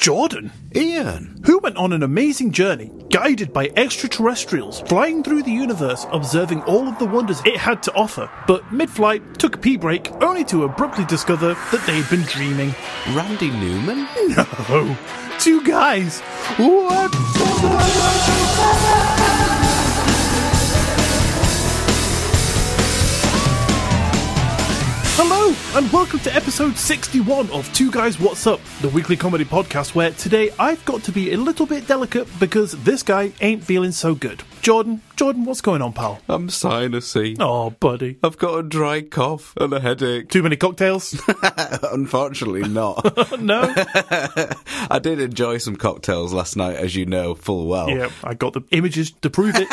Jordan, Ian. who went on an amazing journey, guided by extraterrestrials, flying through the universe, observing all of the wonders it had to offer, but mid flight took a pee break, only to abruptly discover that they'd been dreaming. Randy Newman? No. Two guys. What? And welcome to episode 61 of Two Guys What's Up, the weekly comedy podcast where today I've got to be a little bit delicate because this guy ain't feeling so good. Jordan, Jordan, what's going on, pal? I'm sinusy. Oh, buddy. I've got a dry cough and a headache. Too many cocktails? Unfortunately, not. no? I did enjoy some cocktails last night, as you know full well. Yeah, I got the images to prove it.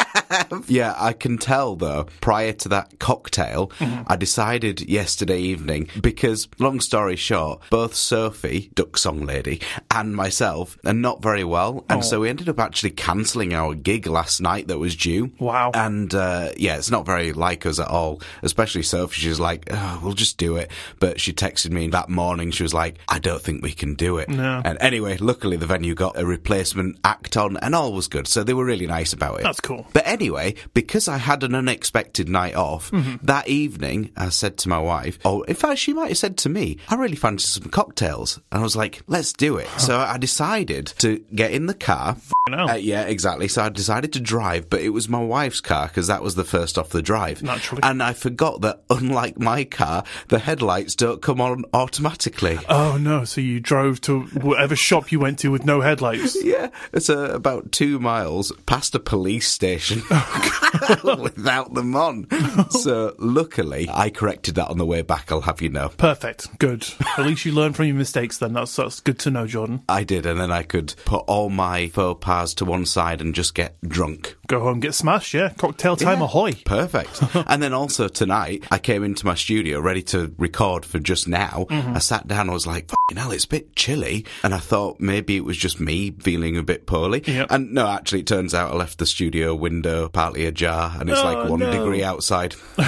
Yeah, I can tell though, prior to that cocktail, mm-hmm. I decided yesterday evening, because, long story short, both Sophie, Duck Song Lady, and myself are not very well. And oh. so we ended up actually cancelling our gig last night that was due. Wow. And uh, yeah, it's not very like us at all, especially Sophie. She's like, oh, we'll just do it. But she texted me that morning, she was like, I don't think we can do it. No. And anyway, luckily the venue got a replacement act on and all was good. So they were really nice about it. That's cool. But anyway, because I had an unexpected night off, that evening I said to my wife, oh, in fact, she might have said to me, I really fancy some cocktails. And I was like, let's do it. So I decided to get in the car. hell. Uh, yeah, exactly. So I decided to drive, but it was my wife's car because that was the first off the drive. Naturally. And I forgot that unlike my car, the headlights don't come on automatically. Oh no, so you drove to whatever shop you went to with no headlights. Yeah, it's uh, about two miles past a police station without them on. so luckily, I corrected that on the way back. I'll have you know. Perfect. Good. At least you learn from your mistakes then. That's that's good to know, Jordan. I did, and then I could put all my faux pas to one side and just get drunk. Go home, get smashed, yeah. Cocktail time Yeah. ahoy. Perfect. and then also tonight, I came into my studio ready to record for just now. Mm-hmm. I sat down, I was like, fucking hell, it's a bit chilly. And I thought maybe it was just me feeling a bit poorly. Yep. And no, actually, it turns out I left the studio window partly ajar and it's Oh, like one no. degree outside.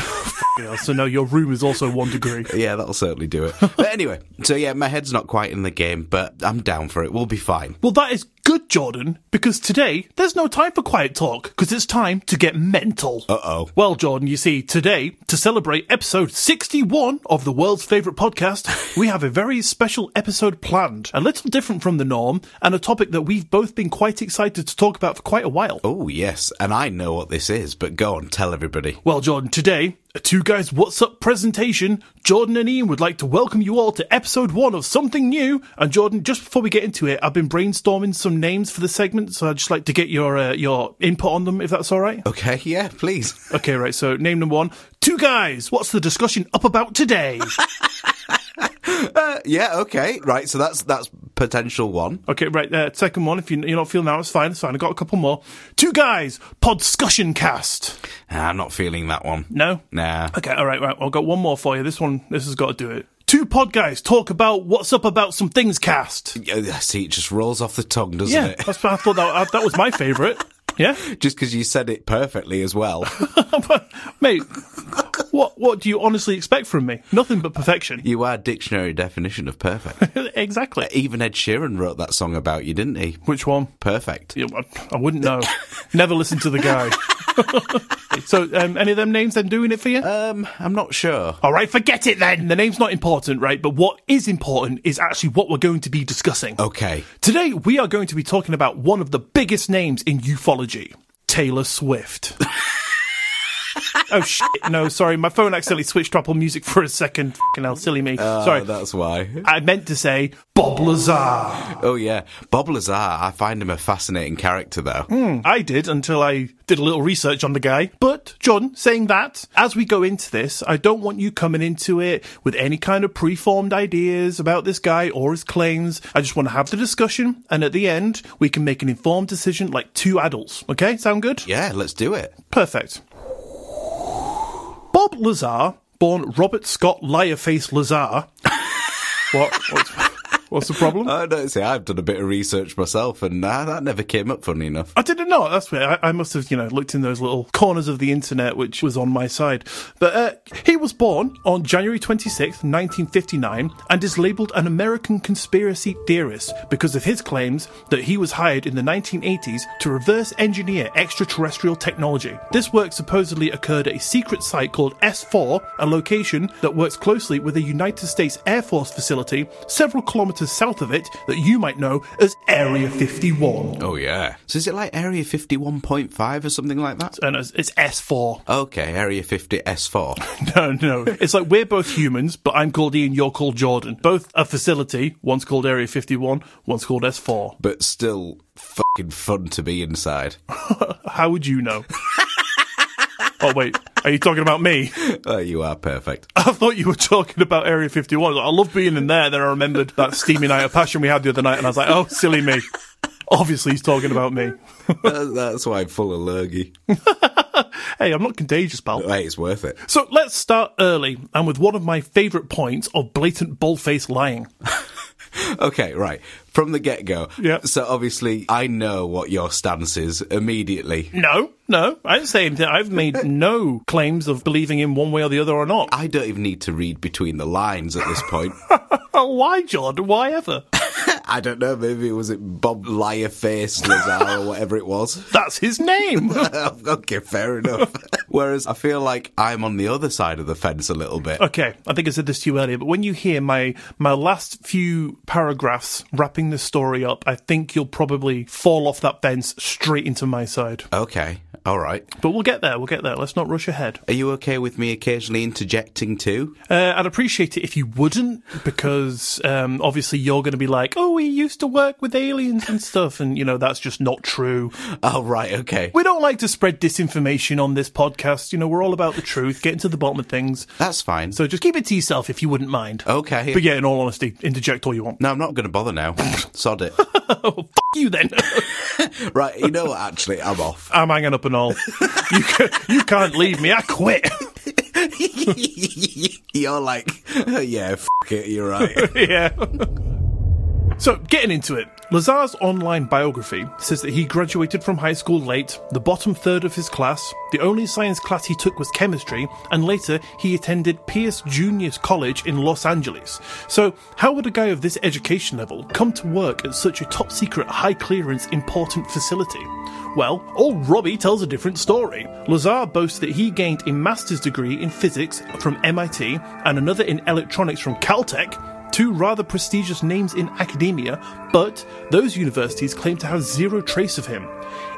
So now your room is also one degree. yeah, that'll certainly do it. but anyway, so yeah, my head's not quite in the game, but I'm down for it. We'll be fine. Well, that is good, Jordan, because today there's no time for quiet talk, because it's time to get mental. Uh oh. Well, Jordan, you see, today, to celebrate episode 61 of the world's favourite podcast, we have a very special episode planned. A little different from the norm, and a topic that we've both been quite excited to talk about for quite a while. Oh, yes. And I know what this is, but go on, tell everybody. Well, Jordan, today, a Two Guys What's Up presentation, Jordan and Ian would like to welcome you all to episode one of something new. And Jordan, just before we get into it, I've been brainstorming some names for the segment, so I'd just like to get your uh, your input on them, if that's all right. Okay, yeah, please. Okay, right. So name number one, Two Guys. What's the discussion up about today? Uh, yeah, okay. Right, so that's that's potential one. okay, right. Uh, second one, if you, you're not feeling that, it's fine. It's fine. I got a couple more. Two Guys, Podscussion Cast. Ah, I'm not feeling that one. No. Nah. Okay, all right, right. I've got one more for you. This one, this has got to do it. Two pod guys talk about what's up about some things cast. Yeah, See, it just rolls off the tongue, doesn't Yeah, it? that's I thought that that was my favourite. Yeah, Just because you said it perfectly as well. mate. What what do you honestly expect from me? Nothing but perfection. you are dictionary definition of perfect. exactly. Even Ed Sheeran wrote that song about you, didn't he? Which one? Perfect. Yeah, I, wouldn't know. Never listened to the guy. so, um, any of them names then doing it for you? Um, I'm not sure. All right, forget it then. The name's not important, right? But what is important is actually what we're going to be discussing. Okay. Today, we are going to be talking about one of the biggest names in ufology Taylor Swift. oh, shit. No, sorry. My phone accidentally switched to Apple Music for a second. Fucking hell, silly me. Ah, sorry. Oh, that's why. I meant to say Bob Lazar. Oh, yeah. Bob Lazar, I find him a fascinating character, though. Hmm. I did until I did a little research on the guy. But, John, saying that, as we go into this, I don't want you coming into it with any kind of preformed ideas about this guy or his claims. I just want to have the discussion, and at the end, we can make an informed decision like two adults. Okay? Sound good? Yeah, let's do it. Perfect. Bob Lazar, born Robert Scott Liarface Lazar. what? What's, the problem? I don't say I've done a bit of research myself, and uh, that never came up. Funny enough. I didn't know. That's weird. I, I must have, you know, looked in those little corners of the internet, which was on my side. But uh, he was born on January 26th, 1959, and is labelled an American conspiracy theorist because of his claims that he was hired in the 1980s to reverse engineer extraterrestrial technology. This work supposedly occurred at a secret site called S4, a location that works closely with a United States Air Force facility several kilometres south of it that you might know as Area 51. Oh yeah. So is it like Area Fifty One Point Five or something like that? And it's it's S4. Okay, Area Fifty S Four. No, no. It's like we're both humans, but I'm called Ian, you're called Jordan. Both a facility, one's called Area 51, one's called S4. but still fucking fun to be inside. How would you know? oh, wait. Are you talking about me? Oh, you are perfect. I thought you were talking about Area 51. I love being in there. Then I remembered that steamy night of passion we had the other night, and I was like, oh, silly me. Obviously, he's talking about me. That- uh, That's why I'm full of lurgy. Hey, I'm not contagious, pal. Hey, it's worth it. So let's start early and with one of my favourite points of blatant bold-faced lying. Okay, right. From the get go. Yeah. So obviously, I know what your stance is immediately. No, no, I didn't say anything. I've made no claims of believing in one way or the other or not. I don't even need to read between the lines at this point. Why, Jordan? Why ever? I don't know. Maybe it was it Bob Liarface Lazar or whatever it was. That's his name. okay, fair enough. Whereas I feel like I'm on the other side of the fence a little bit. okay, I think I said this to you earlier, but when you hear my my last few paragraphs wrapping the story up, I think you'll probably fall off that fence straight into my side. Okay, all right. But we'll get there. We'll get there. Let's not rush ahead. Are you okay with me occasionally interjecting too? Uh, I'd appreciate it if you wouldn't, because um, obviously you're going to be like, "Oh, we used to work with aliens and stuff," and you know that's just not true. Oh, right, okay. We don't like to spread disinformation on this podcast. You know, we're all about the truth, getting to the bottom of things. That's fine. So just keep it to yourself if you wouldn't mind. okay. But yeah, in all honesty, interject all you want. No, I'm not going to bother now. Sod it. Oh, fuck you then. right, you know what, actually, I'm off. I'm hanging up all. You, ca- you can't leave me. I quit. You're like, yeah, f it, you're right. yeah. So, getting into it, Lazar's online biography says that he graduated from high school late, the bottom third of his class, the only science class he took was chemistry, and later he attended Pierce Junior's College in Los Angeles. So, how would a guy of this education level come to work at such a top secret, high clearance, important facility? Well, old Robbie tells a different story. Lazar boasts that he gained a master's degree in physics from MIT and another in electronics from Caltech, two rather prestigious names in academia, but those universities claim to have zero trace of him.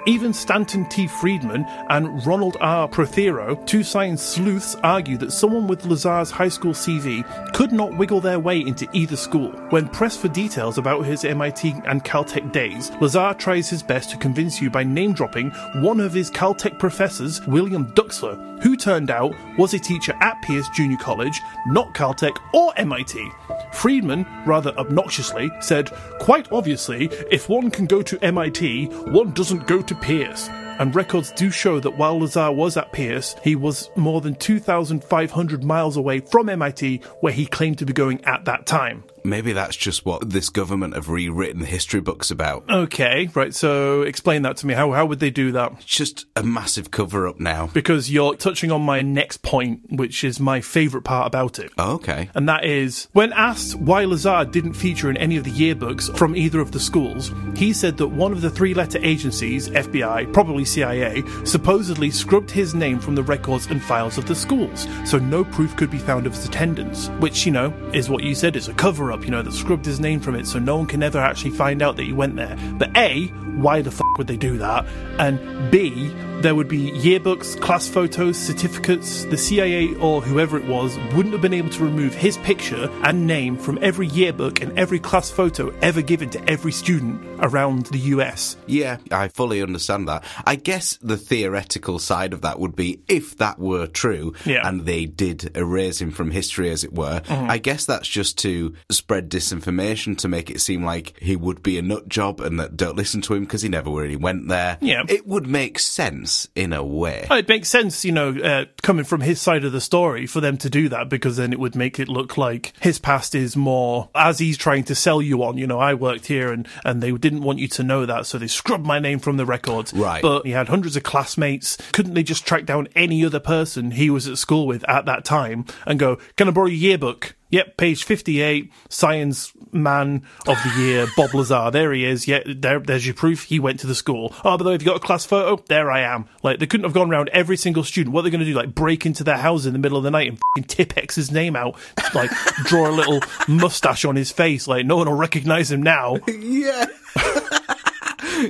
Even Stanton T. Friedman and Donald R. Prothero, two science sleuths, argue that someone with Lazar's high school CV could not wiggle their way into either school. When pressed for details about his MIT and Caltech days, Lazar tries his best to convince you by name dropping one of his Caltech professors, William Duxler, who turned out was a teacher at Pierce Junior College, not Caltech or MIT. Friedman, rather obnoxiously, said, Quite obviously, if one can go to MIT, one doesn't go to Pierce. And records do show that while Lazar was at Pierce, he was more than 2,500 miles away from MIT, where he claimed to be going at that time. Maybe that's just what this government have rewritten history books about. Okay, right, so explain that to me. How, how would they do that? It's just a massive cover up now. Because you're touching on my next point, which is my favourite part about it. Oh, okay. and that is when asked why Lazar didn't feature in any of the yearbooks from either of the schools, he said that one of the three letter agencies, FBI, probably CIA, supposedly scrubbed his name from the records and files of the schools, so no proof could be found of his attendance, which, you know, is what you said is a cover up, you know, that scrubbed his name from it so no one can ever actually find out that he went there. But A, why the fuck would they do that? And B, there would be yearbooks, class photos, certificates. The CIA or whoever it was wouldn't have been able to remove his picture and name from every yearbook and every class photo ever given to every student around the US. Yeah, I fully understand that. I guess the theoretical side of that would be if that were true Yeah. and they did erase him from history, as it were. Mm-hmm. I guess that's just to spread disinformation to make it seem like he would be a nut job and that don't listen to him because he never really went there. Yeah. It would make sense in a way. It makes sense, you know, uh, coming from his side of the story for them to do that because then it would make it look like his past is more as he's trying to sell you on. You know, I worked here and, and they didn't want you to know that, so they scrubbed my name from the records. Right. But he had hundreds of classmates. Couldn't they just track down any other person he was at school with at that time and go, Can I borrow your yearbook? Yep, page 58, Science Man of the Year, Bob Lazar. There he is. Yeah, there, there's your proof. He went to the school. Oh, by the way, have you got a class photo? There I am. Like, they couldn't have gone around every single student. What are they going to do? Like, break into their house in the middle of the night and fucking tip X's name out? Like, draw a little mustache on his face. Like, no one will recognize him now. Yeah.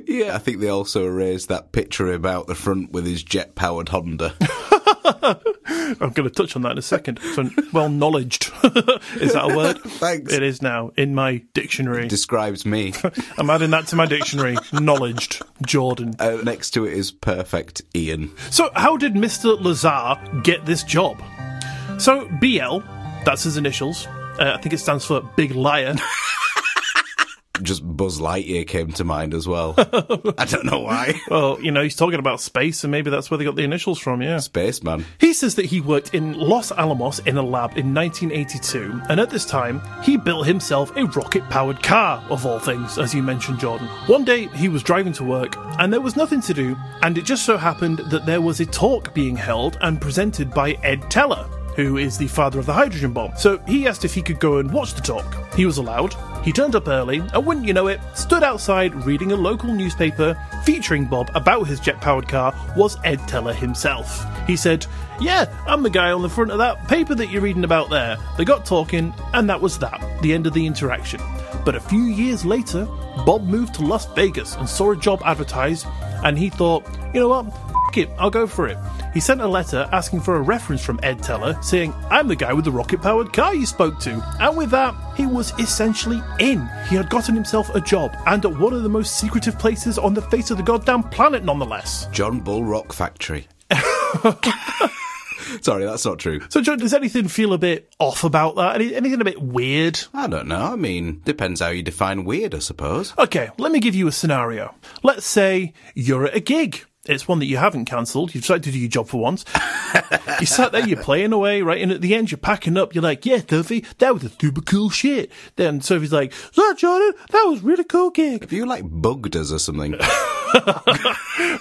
yeah. I think they also erased that picture about the front with his jet powered Honda. I'm going to touch on that in a second. So, well knowledged. is that a word? Thanks. It is now in my dictionary. Describes me. I'm adding that to my dictionary. Knowledged. Jordan. Uh, next to it is perfect Ian. So, how did Mr. Lazar get this job? So, BL, that's his initials. Uh, I think it stands for Big Liar. Just Buzz Lightyear came to mind as well. I don't know why. well, you know, he's talking about space, and maybe that's where they got the initials from, yeah. Spaceman. He says that he worked in Los Alamos in a lab in 1982, and at this time, he built himself a rocket powered car, of all things, as you mentioned, Jordan. One day, he was driving to work, and there was nothing to do, and it just so happened that there was a talk being held and presented by Ed Teller. Who is the father of the hydrogen bomb? So he asked if he could go and watch the talk. He was allowed. He turned up early, and wouldn't you know it, stood outside reading a local newspaper featuring Bob about his jet powered car was Ed Teller himself. He said, Yeah, I'm the guy on the front of that paper that you're reading about there. They got talking, and that was that, the end of the interaction. But a few years later, Bob moved to Las Vegas and saw a job advertised, and he thought, You know what? F- it, I'll go for it. He sent a letter asking for a reference from Ed Teller, saying, I'm the guy with the rocket powered car you spoke to. And with that, he was essentially in. He had gotten himself a job, and at one of the most secretive places on the face of the goddamn planet, nonetheless. John Bull Rock Factory. Sorry, that's not true. So, John, does anything feel a bit off about that? Any, anything a bit weird? I don't know. I mean, depends how you define weird, I suppose. Okay, let me give you a scenario. Let's say you're at a gig. It's one that you haven't cancelled. You've decided to do your job for once. you sat there, you're playing away, right? And at the end, you're packing up. You're like, yeah, Sophie, that was a super cool shit. Then Sophie's like, so Jordan, that was really cool gig. Have you, like, bugged us or something?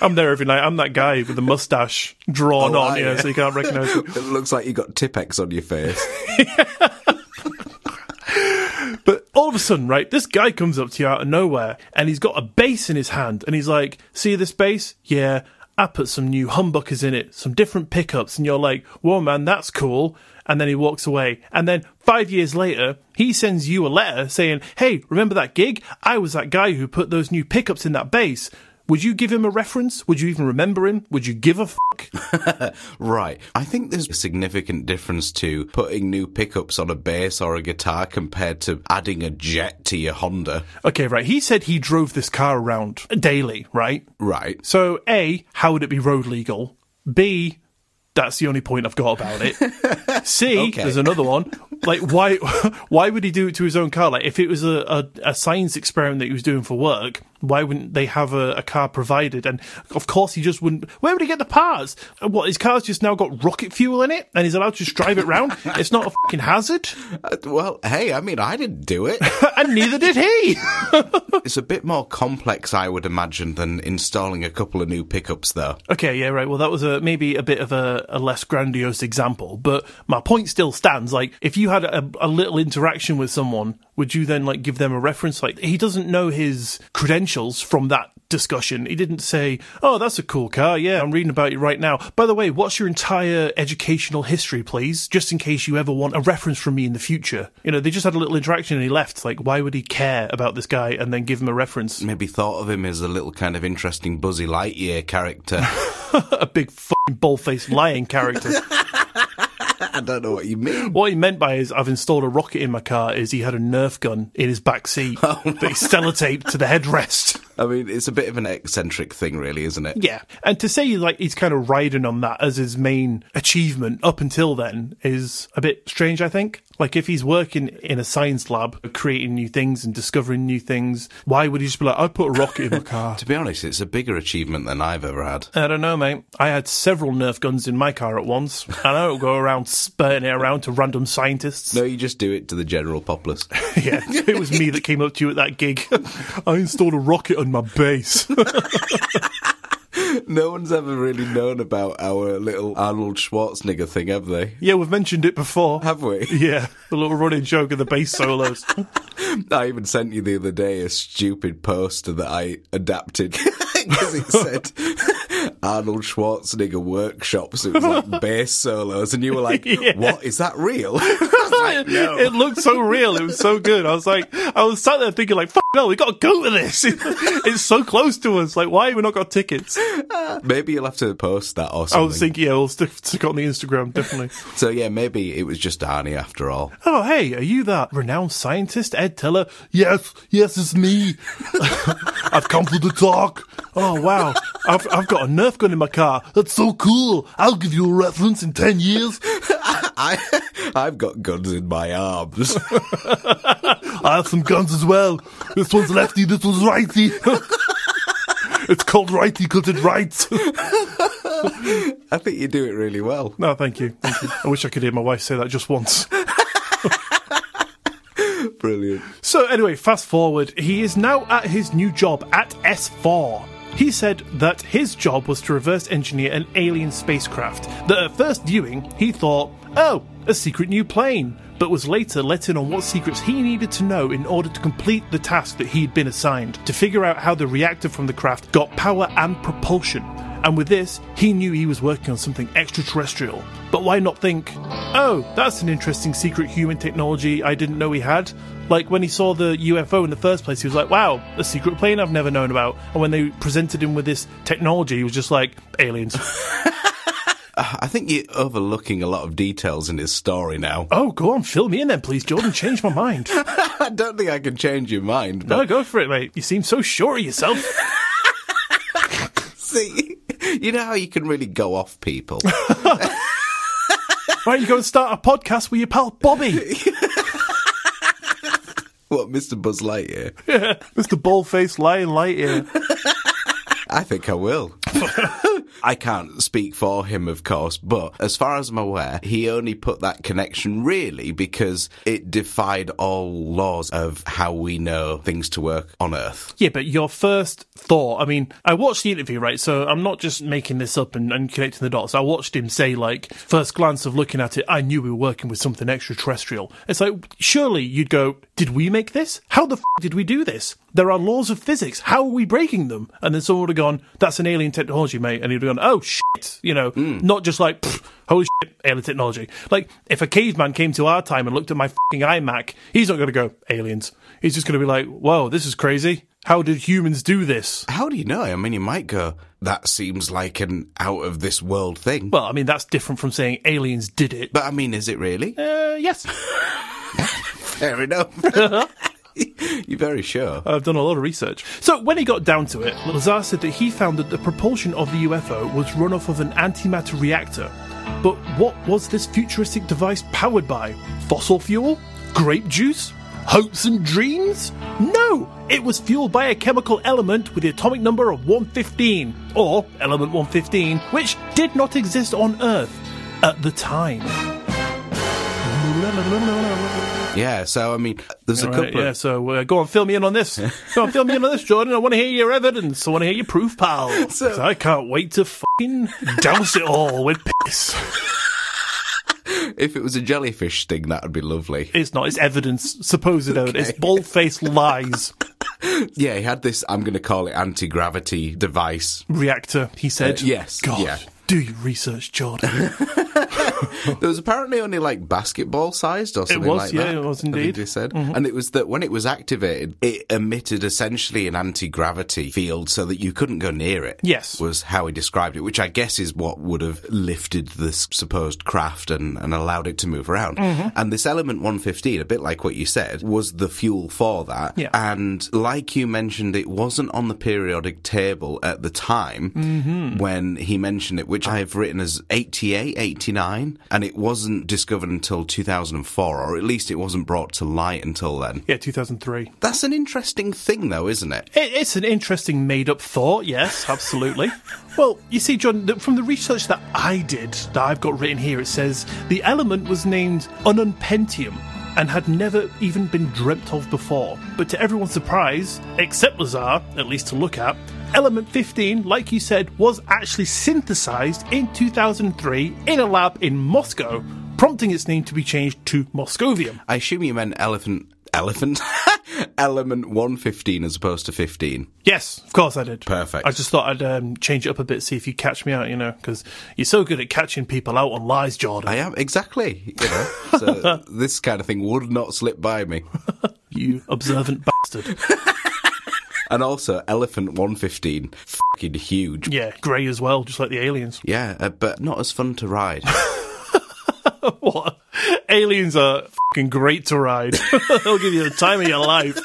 I'm there every night. I'm that guy with the mustache drawn Oh, on, yeah, you? so you can't recognise it. it looks like you got Tipex on your face. But all of a sudden, right, this guy comes up to you out of nowhere and he's got a bass in his hand and he's like, See this bass? Yeah, I put some new humbuckers in it, some different pickups. And you're like, Whoa, man, that's cool. And then he walks away. And then five years later, he sends you a letter saying, Hey, remember that gig? I was that guy who put those new pickups in that bass. Would you give him a reference? Would you even remember him? Would you give a fuck? right. I think there's a significant difference to putting new pickups on a bass or a guitar compared to adding a jet to your Honda. Okay, right. He said he drove this car around daily, right? Right. So, A, how would it be road legal? B, that's the only point I've got about it. C, Okay. there's another one. Like, why why would he do it to his own car? Like, if it was a, a, a science experiment that he was doing for work, why wouldn't they have a, a car provided? And of course, he just wouldn't. Where would he get the parts? What, his car's just now got rocket fuel in it and he's allowed to just drive it round? It's not a fucking hazard? Uh, well, hey, I mean, I didn't do it. And neither did he! it's a bit more complex, I would imagine, than installing a couple of new pickups, though. Okay, yeah, right. Well, that was a maybe a bit of a, a less grandiose example, but my point still stands. Like, if you had a, a little interaction with someone, would you then like give them a reference? Like, he doesn't know his credentials from that discussion. He didn't say, "Oh, that's a cool car. Yeah, I'm reading about it right now." By the way, what's your entire educational history, please, just in case you ever want a reference from me in the future? You know, they just had a little interaction and he left. Like, why would he care about this guy and then give him a reference? Maybe thought of him as a little kind of interesting Buzzy Lightyear character. a big fucking ball-faced lying character. I don't know what you mean. What he meant by is I've installed a rocket in my car is he had a Nerf gun in his back seat oh, that he sellotaped to the headrest. I mean, it's a bit of an eccentric thing, really, isn't it? Yeah, and to say like he's kind of riding on that as his main achievement up until then is a bit strange. I think. Like if he's working in a science lab, creating new things and discovering new things, why would he just be like, "I put a rocket in my car"? To be honest, it's a bigger achievement than I've ever had. I don't know, mate. I had several Nerf guns in my car at once, and I don't go around spurting it around to random scientists. No, you just do it to the general populace. yeah, it was me that came up to you at that gig. I installed a rocket on my bass. No one's ever really known about our little Arnold Schwarzenegger thing, have they? yeah, we've mentioned it before. Have we? Yeah, the little running joke of the bass solos. I even sent you the other day a stupid poster that I adapted because it said Arnold Schwarzenegger workshops. It was like bass solos, and you were like, Yeah. "What is that real?" It looked so real. It was so good. I was like, I was sat there thinking, like, fuck no, we got to go to this. it's so close to us. Like, why have we not got tickets? maybe you'll have to post that or I something. was thinking, yeah, we'll stick, stick on the Instagram, definitely. so yeah, maybe it was just Arnie after all. oh, hey, are you that renowned scientist, Ed Teller? Yes, yes, it's me. I've come for the talk. Oh, wow. I've, I've got a Nerf gun in my car. That's so cool. I'll give you a reference in 10 years. I, I've got guns in my arms. I have some guns as well. This one's lefty, this one's righty. it's called righty because it writes. I think you do it really well. no, thank you. Thank you. I wish I could hear my wife say that just once. Brilliant. So, anyway, fast forward. He is now at his new job at S4. He said that his job was to reverse engineer an alien spacecraft that at first viewing he thought, oh, a secret new plane, but was later let in on what secrets he needed to know in order to complete the task that he'd been assigned to figure out how the reactor from the craft got power and propulsion. And with this, he knew he was working on something extraterrestrial. But why not think, oh, that's an interesting secret human technology I didn't know he had? Like when he saw the UFO in the first place, he was like, wow, a secret plane I've never known about. And when they presented him with this technology, he was just like, aliens. I think you're overlooking a lot of details in his story now. oh, go on, fill me in then, please, Jordan. Change my mind. I don't think I can change your mind, but No, go for it, mate. You seem so sure of yourself. see, you know how you can really go off people. Why don't you go and start a podcast with your pal Bobby? what, Mr. Buzz Lightyear? Yeah, Mr. Ballface Lion Lightyear. I think I will. I can't speak for him, of course, but as far as I'm aware, he only put that connection really because it defied all laws of how we know things to work on Earth. Yeah, but your first thought, I mean, I watched the interview, right? So I'm not just making this up and, and connecting the dots. I watched him say, like, first glance of looking at it, I knew we were working with something extraterrestrial. It's like, surely you'd go, did we make this? How the f did we do this? There are laws of physics. How are we breaking them? And then someone would have gone, that's an alien technology, mate. And he'd have gone, oh shit, you know, not just like, holy shit, alien technology. Like, if a caveman came to our time and looked at my fucking iMac, he's not going to go, aliens. He's just going to be like, whoa, this is crazy. How did humans do this? How do you know? I mean, you might go, that seems like an out of this world thing. Well, I mean, that's different from saying aliens did it. But I mean, is it really? Uh, yes. Fair enough. You're very sure. I've done a lot of research. So, when he got down to it, Lazar said that he found that the propulsion of the UFO was run off of an antimatter reactor. But what was this futuristic device powered by? Fossil fuel? Grape juice? Hopes and dreams? No! It was fueled by a chemical element with the atomic number of 115, or element 115, which did not exist on Earth at the time. Yeah, so I mean, there's a All couple right, yeah, of. so uh, go on, fill me in on this. Go on, fill me in on this, Jordan. I want to hear your evidence. I want to hear your proof, pal. So- I can't wait to fucking douse it all with piss. If it was a jellyfish sting, that would be lovely. It's not. It's evidence. Supposed evidence. It's bald-faced lies. Yeah, he had this, I'm going to call it anti gravity device. Reactor. He said. Uh, yes, God. yeah. Do your research, Jordan. There was apparently only like basketball sized or something was, like yeah, that. it was indeed. they said. And it was that when it was activated, it emitted essentially an anti gravity field so that you couldn't go near it. Yes. Was how he described it, which I guess is what would have lifted this supposed craft and, and allowed it to move around. Mm-hmm. And this element 115, a bit like what you said, was the fuel for that. Yeah. And like you mentioned, it wasn't on the periodic table at the time Mm-hmm. when he mentioned it, which I've written as 88, 89, and it wasn't discovered until 2004, or at least it wasn't brought to light until then. Yeah, 2003. That's an interesting thing, though, isn't it? It, it's an interesting made up thought, yes, absolutely. well, you see, John, from the research that I did, that I've got written here, it says the element was named Ununpentium and had never even been dreamt of before. But to everyone's surprise, except Lazar, at least to look at, Element 15, like you said, was actually synthesized in 2003 in a lab in Moscow, prompting its name to be changed to Moscovium. I assume you meant elephant. Elephant? Element 115 as opposed to 15. Yes, of course I did. Perfect. I just thought I'd um, change it up a bit, see if you catch me out, you know, because you're so good at catching people out on lies, Jordan. I am, exactly. You know, so this kind of thing would not slip by me. You observant bastard. And also, Elephant 115, fucking huge. Yeah, grey as well, just like the aliens. Yeah, uh, but not as fun to ride. What? Aliens are fucking great to ride. They'll give you the time of your life.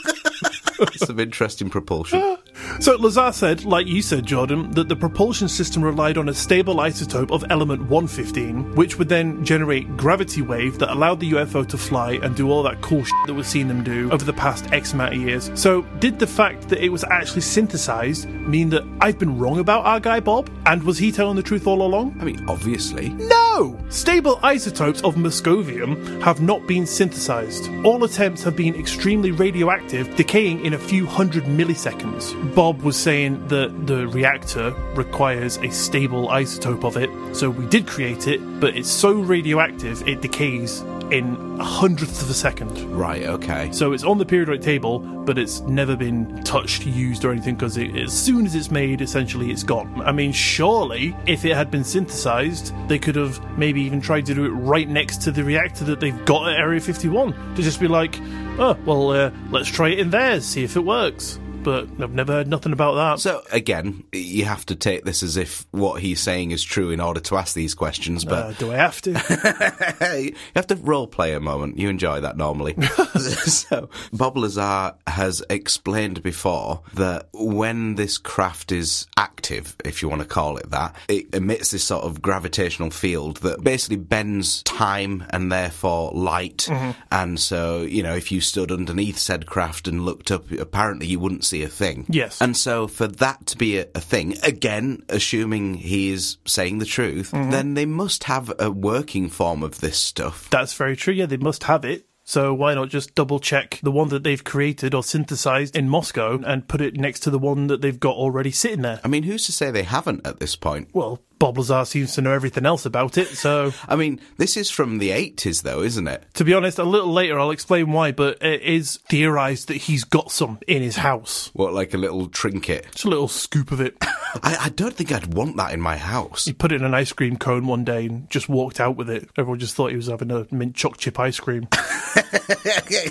It's some interesting propulsion. So Lazar said, like you said, Jordan, that the propulsion system relied on a stable isotope of element 115, which would then generate gravity wave that allowed the UFO to fly and do all that cool shit that we've seen them do over the past X amount of years. So did the fact that it was actually synthesized mean that I've been wrong about our guy Bob? And was he telling the truth all along? I mean, obviously. No! Stable isotopes of moscovium have not been synthesized. All attempts have been extremely radioactive, decaying in a few hundred milliseconds. Bob was saying that the reactor requires a stable isotope of it, so we did create it, but it's so radioactive it decays in a hundredth of a second. Right, okay. So it's on the periodic table, but it's never been touched, used, or anything because as soon as it's made, essentially it's gone. I mean, surely if it had been synthesized, they could have maybe even tried to do it right next to the reactor that they've got at Area 51 to just be like, oh, well, uh, let's try it in there, see if it works. But I've never heard nothing about that. So, again, you have to take this as if what he's saying is true in order to ask these questions, but uh, do I have to? you have to role play a moment. You enjoy that normally. so, Bob Lazar has explained before that when this craft is active, if you want to call it that, it emits this sort of gravitational field that basically bends time and therefore light. And so, you know, if you stood underneath said craft and looked up, apparently you wouldn't see a thing. Yes. And so, for that to be a, a thing, again, assuming he is saying the truth, mm-hmm. then they must have a working form of this stuff. That's very true. Yeah, they must have it. So why not just double check the one that they've created or synthesized in Moscow and put it next to the one that they've got already sitting there? I mean, who's to say they haven't at this point? Well, Bob Lazar seems to know everything else about it, so I mean, this is from the 80s, though, isn't it? to be honest, a little later I'll explain why, but it is theorized that he's got some in his house. What, like a little trinket? Just a little scoop of it. I, I don't think I'd want that in my house. He put it in an ice cream cone one day and just walked out with it. Everyone just thought he was having a mint choc chip ice cream.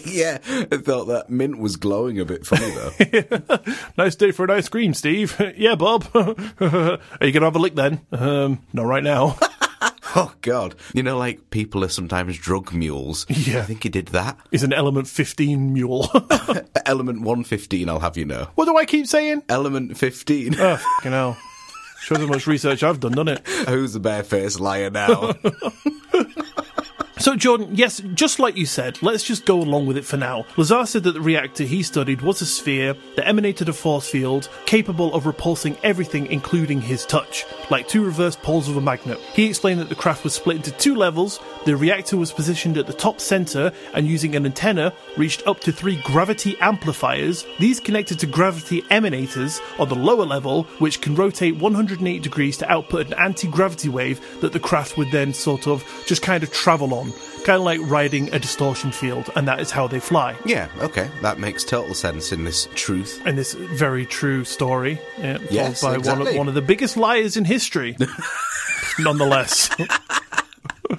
yeah, I thought that mint was glowing a bit funny, though. nice day for an ice cream, Steve. yeah, Bob. Are you going to have a lick then? Um, not right now. oh, God. You know, like people are sometimes drug mules. Yeah. I think he did that. He's an element 15 mule. Element 115, I'll have you know. what do I keep saying? Element 15. Oh, fucking hell. Shows how much research I've done, doesn't it? Who's the barefaced liar now? So, Jordan, yes, just like you said, let's just go along with it for now. Lazar said that the reactor he studied was a sphere that emanated a force field capable of repulsing everything, including his touch, like two reverse poles of a magnet. He explained that the craft was split into two levels. The reactor was positioned at the top center and using an antenna reached up to three gravity amplifiers. These connected to gravity emanators on the lower level, which can rotate 108 degrees to output an anti gravity wave that the craft would then sort of just kind of travel on. Kind of like riding a distortion field, and that is how they fly. yeah, okay. That makes total sense in this truth. In this very true story, uh, yeah, Yes, told by one, of, one of the biggest liars in history. Nonetheless.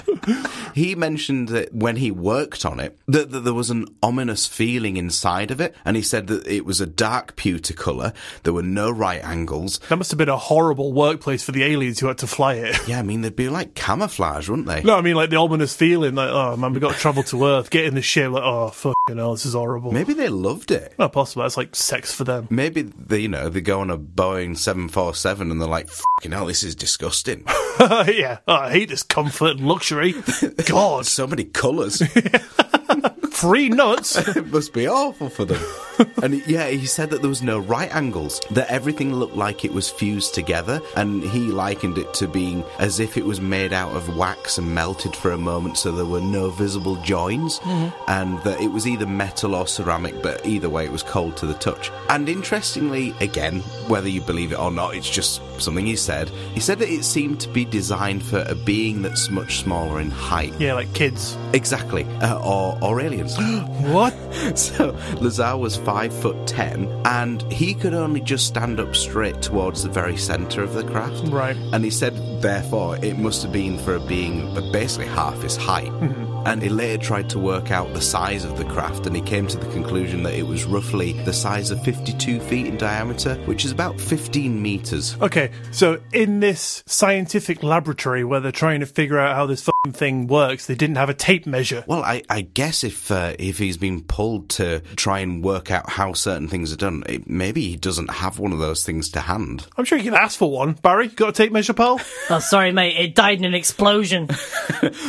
he mentioned that when he worked on it, that, that there was an ominous feeling inside of it, and he said that it was a dark pewter colour. There were no right angles. That must have been a horrible workplace for the aliens who had to fly it. Yeah, I mean they'd be like camouflage, wouldn't they? No, I mean like the ominous feeling, like oh man, we got to travel to Earth, get in the ship, like oh fucking hell, this is horrible. Maybe they loved it. Not possible. That's like sex for them. Maybe they, you know, they go on a Boeing seven four seven and they're like, "Fucking hell, this is disgusting." yeah, oh, I hate this comfort and luxury. God, so many colours. free nuts. it must be awful for them. and yeah, he said that there was no right angles, that everything looked like it was fused together, and he likened it to being as if it was made out of wax and melted for a moment, so there were no visible joins, and that it was either metal or ceramic, but either way, it was cold to the touch. And interestingly, again, whether you believe it or not, it's just something he said. He said that it seemed to be designed for a being that's much smaller in height. yeah, like kids. Exactly, uh, or or What? So Lazar was five foot ten, and he could only just stand up straight towards the very centre of the craft. Right. And he said, therefore, it must have been for a being basically half his height. Mm-hmm. And he later tried to work out the size of the craft, and he came to the conclusion that it was roughly the size of 52 feet in diameter, which is about 15 metres. Okay, so in this scientific laboratory where they're trying to figure out how this fucking thing works, they didn't have a tape measure. Well, I, I guess if uh, if he's been pulled to try and work out how certain things are done, it, maybe he doesn't have one of those things to hand. I'm sure you can ask for one. Barry, you got a tape measure, pal? Oh, sorry, mate. It died in an explosion.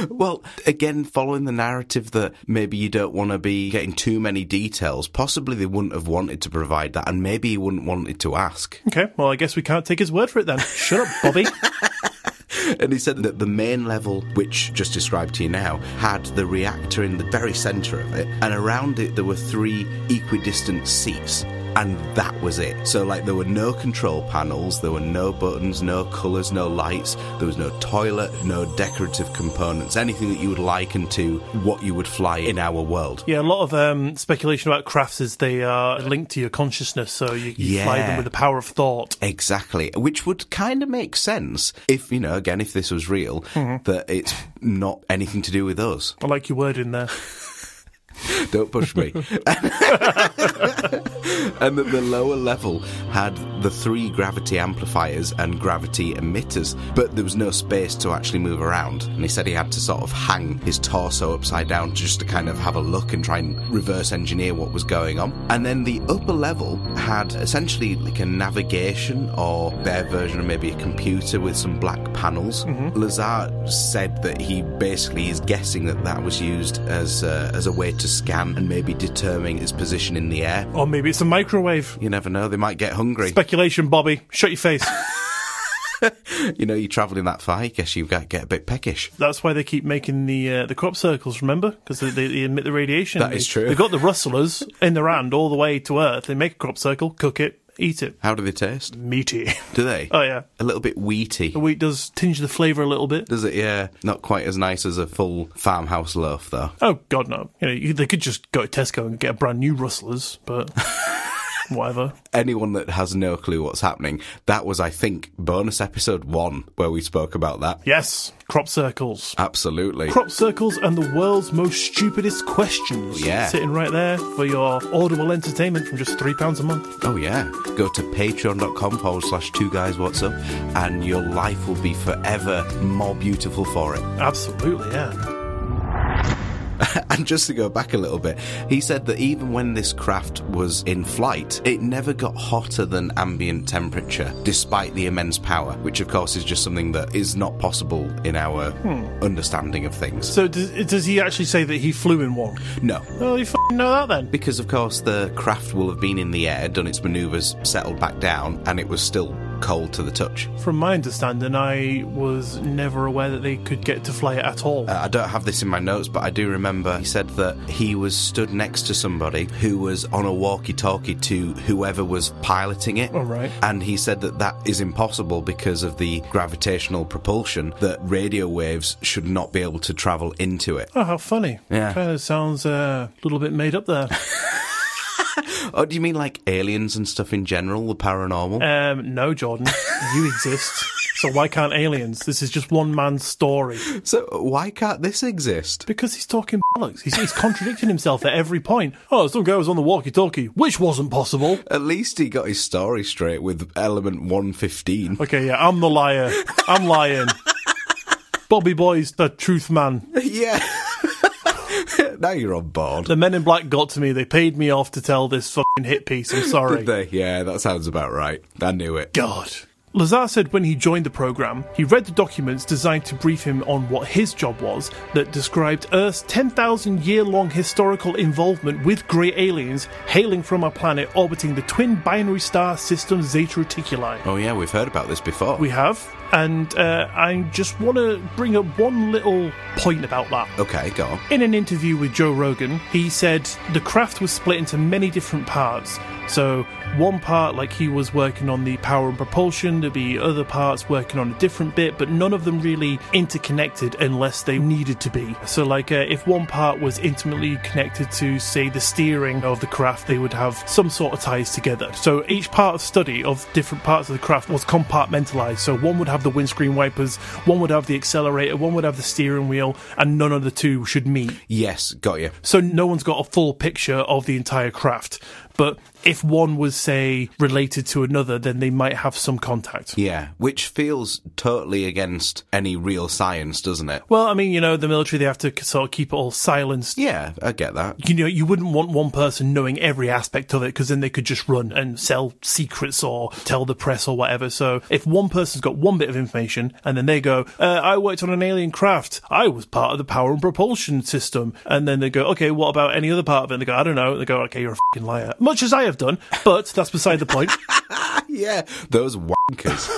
Well, again, following the narrative that maybe you don't want to be getting too many details, possibly they wouldn't have wanted to provide that, and maybe he wouldn't wanted to ask. Okay, well, I guess we can't take his word for it then. Shut up, Bobby. And he said that the main level, which just described to you now, had the reactor in the very centre of it, and around it there were three equidistant seats. And that was it. So, like, there were no control panels, there were no buttons, no colours, no lights, there was no toilet, no decorative components, anything that you would liken to what you would fly in our world. Yeah, a lot of um, speculation about crafts is they are linked to your consciousness, so you, you fly them with the power of thought. Exactly, which would kind of make sense if, you know, again, if this was real, that it's not anything to do with us. I like your word in there. Don't push me. and that the lower level had the three gravity amplifiers and gravity emitters, but there was no space to actually move around. And he said he had to sort of hang his torso upside down just to kind of have a look and try and reverse engineer what was going on. And then the upper level had essentially like a navigation or their version of maybe a computer with some black panels. Lazar said that he basically is guessing that that was used as uh, as a way to scan and maybe determine his position in the air. Or maybe it's a microwave. You never know; they might get hungry. Speculation, Bobby. Shut your face. you know, you're travelling that far, I guess you get get a bit peckish. That's why they keep making the uh, the crop circles. Remember, because they, they, they emit the radiation. That They- is true. They've got the rustlers in their hand all the way to Earth. They make a crop circle, cook it, eat it. How do they taste? Meaty. Do they? Oh yeah, A little bit wheaty. the wheat does tinge the flavour a little bit. Does it? Yeah. Not quite as nice as a full farmhouse loaf, though. Oh God, no. You know, they could just go to Tesco and get a brand new rustlers, but whatever. Anyone that has no clue what's happening, that was, I think, bonus episode one where we spoke about that. Yes, crop circles. Absolutely. Crop circles and the world's most stupidest questions. Yeah. Sitting right there for your audible entertainment from just £3 a month. Oh, yeah. Go to patreon.com forward slash two guys what's up, and your life will be forever more beautiful for it. Absolutely, yeah. And just to go back a little bit, he said that even when this craft was in flight, it never got hotter than ambient temperature, despite the immense power, which of course is just something that is not possible in our hmm. understanding of things. So does, does he actually say that he flew in one? No. Oh, you f***ing know that then. Because of course the craft will have been in the air, done its manoeuvres, settled back down, and it was still cold to the touch. From my understanding, I was never aware that they could get to fly it at all. Uh, I don't have this in my notes, but I do remember he said that he was stood next to somebody who was on a walkie talkie to whoever was piloting it. All right. And he said that that is impossible because of the gravitational propulsion, that radio waves should not be able to travel into it. Oh, how funny. Yeah. Kind of sounds uh, a little bit made up there. oh, do you mean like aliens and stuff in general, the paranormal? Um, no, Jordan, you exist. So why can't aliens? This is just one man's story. so why can't this exist? Because he's talking bollocks. He's, he's contradicting himself at every point. Oh, some guy was on the walkie-talkie, which wasn't possible. At least he got his story straight with element 115. Okay, yeah, I'm the liar. I'm lying. Bobby Boy's the truth man. yeah. now you're on board. The Men in Black got to me. They paid me off to tell this fucking hit piece. I'm sorry. Did they? Yeah, that sounds about right. I knew it. God. Lazar said when he joined the program, he read the documents designed to brief him on what his job was that described Earth's 10,000 year long historical involvement with grey aliens hailing from a planet orbiting the twin binary star system Zeta Reticuli. Oh, yeah, we've heard about this before. We have, and uh, I just want to bring up one little point about that. Okay, go on. In an interview with Joe Rogan, he said the craft was split into many different parts. So, one part, like he was working on the power and propulsion, there'd be other parts working on a different bit, but none of them really interconnected unless they needed to be. So, like, uh, if one part was intimately connected to, say, the steering of the craft, they would have some sort of ties together. So, each part of study of different parts of the craft was compartmentalized. So, one would have the windscreen wipers, one would have the accelerator, one would have the steering wheel, and none of the two should meet. Yes, got you. So no one's got a full picture of the entire craft. But if one was, say, related to another, then they might have some contact. Yeah, which feels totally against any real science, doesn't it? Well, I mean, you know, the military, they have to sort of keep it all silenced. Yeah, I get that. You know, you wouldn't want one person knowing every aspect of it because then they could just run and sell secrets or tell the press or whatever. So if one person's got one bit of information and then they go, uh, I worked on an alien craft, I was part of the power and propulsion system. And then they go, okay, what about any other part of it? And they go, I don't know. They go, okay, you're a fucking liar. Much as I have done, but that's beside the point. Yeah, those wankers.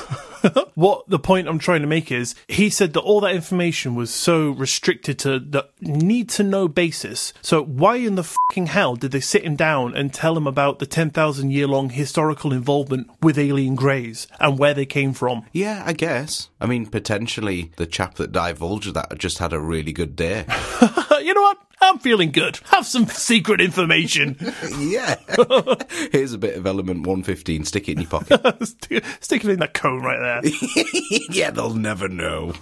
what the point I'm trying to make is he said that all that information was so restricted to the need to know basis. So why in the fucking hell did they sit him down and tell him about the 10,000 year long historical involvement with alien greys and where they came from? yeah, I guess. I mean, potentially the chap that divulged that just had a really good day. you know what? I'm feeling good. Have some secret information. yeah. Here's a bit of element 115. Stick it in your pocket. Stick stick it in that cone right there. yeah, they'll never know.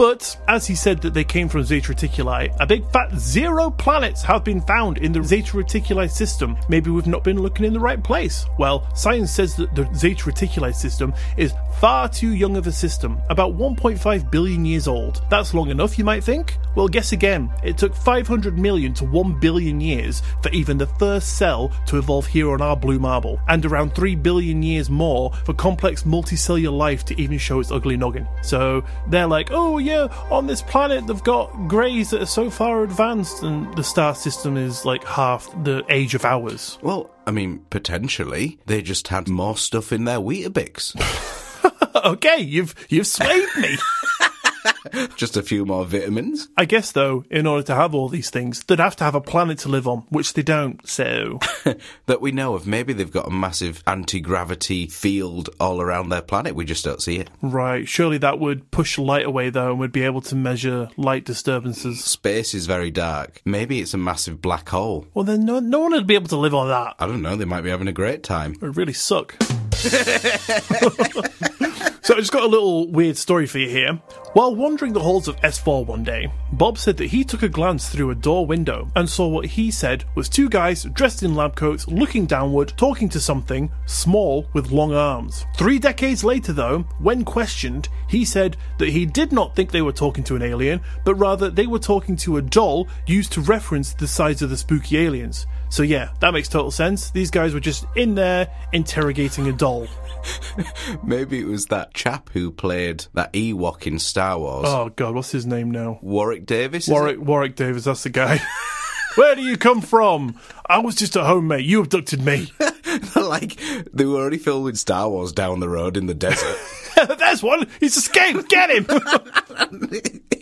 But as he said that they came from Zeta Reticuli, a big fat zero planets have been found in the Zeta Reticuli system. Maybe we've not been looking in the right place. Well, science says that the Zeta Reticuli system is far too young of a system, about 1.5 billion years old. That's long enough, you might think? Well, guess again. It took 500 million to 1 billion years for even the first cell to evolve here on our blue marble, and around 3 billion years more for complex multicellular life to even show its ugly noggin. So they're like, oh yeah, on this planet they've got greys that are so far advanced, and the star system is like half the age of ours. well, I mean, potentially. They just had more stuff in their Weetabix. okay, you've you've swayed me. just a few more vitamins. I guess though, in order to have all these things, they'd have to have a planet to live on, which they don't. So that we know of. Maybe they've got a massive anti gravity field all around their planet. We just don't see it. right, surely that would push light away though, and we'd be able to measure light disturbances. Space is very dark. Maybe it's a massive black hole. Well, then no, no one would be able to live on that. I don't know. They might be having a great time. It would really suck. so I just got a little weird story for you here. While wandering the halls of S4 one day, Bob said that he took a glance through a door window and saw what he said was two guys dressed in lab coats looking downward, talking to something small with long arms. Three decades later, though, when questioned, he said that he did not think they were talking to an alien, but rather they were talking to a doll used to reference the size of the spooky aliens. So yeah, that makes total sense. These guys were just in there interrogating a doll. Maybe it was that chap who played that Ewok in Star Wars. Oh god, what's his name now? Warwick Davis? is Warwick Warwick Davis, that's the guy. Where do you come from? I was just at home, mate. You abducted me. like, they were already filming Star Wars down the road in the desert. There's one. He's escaped. Get him.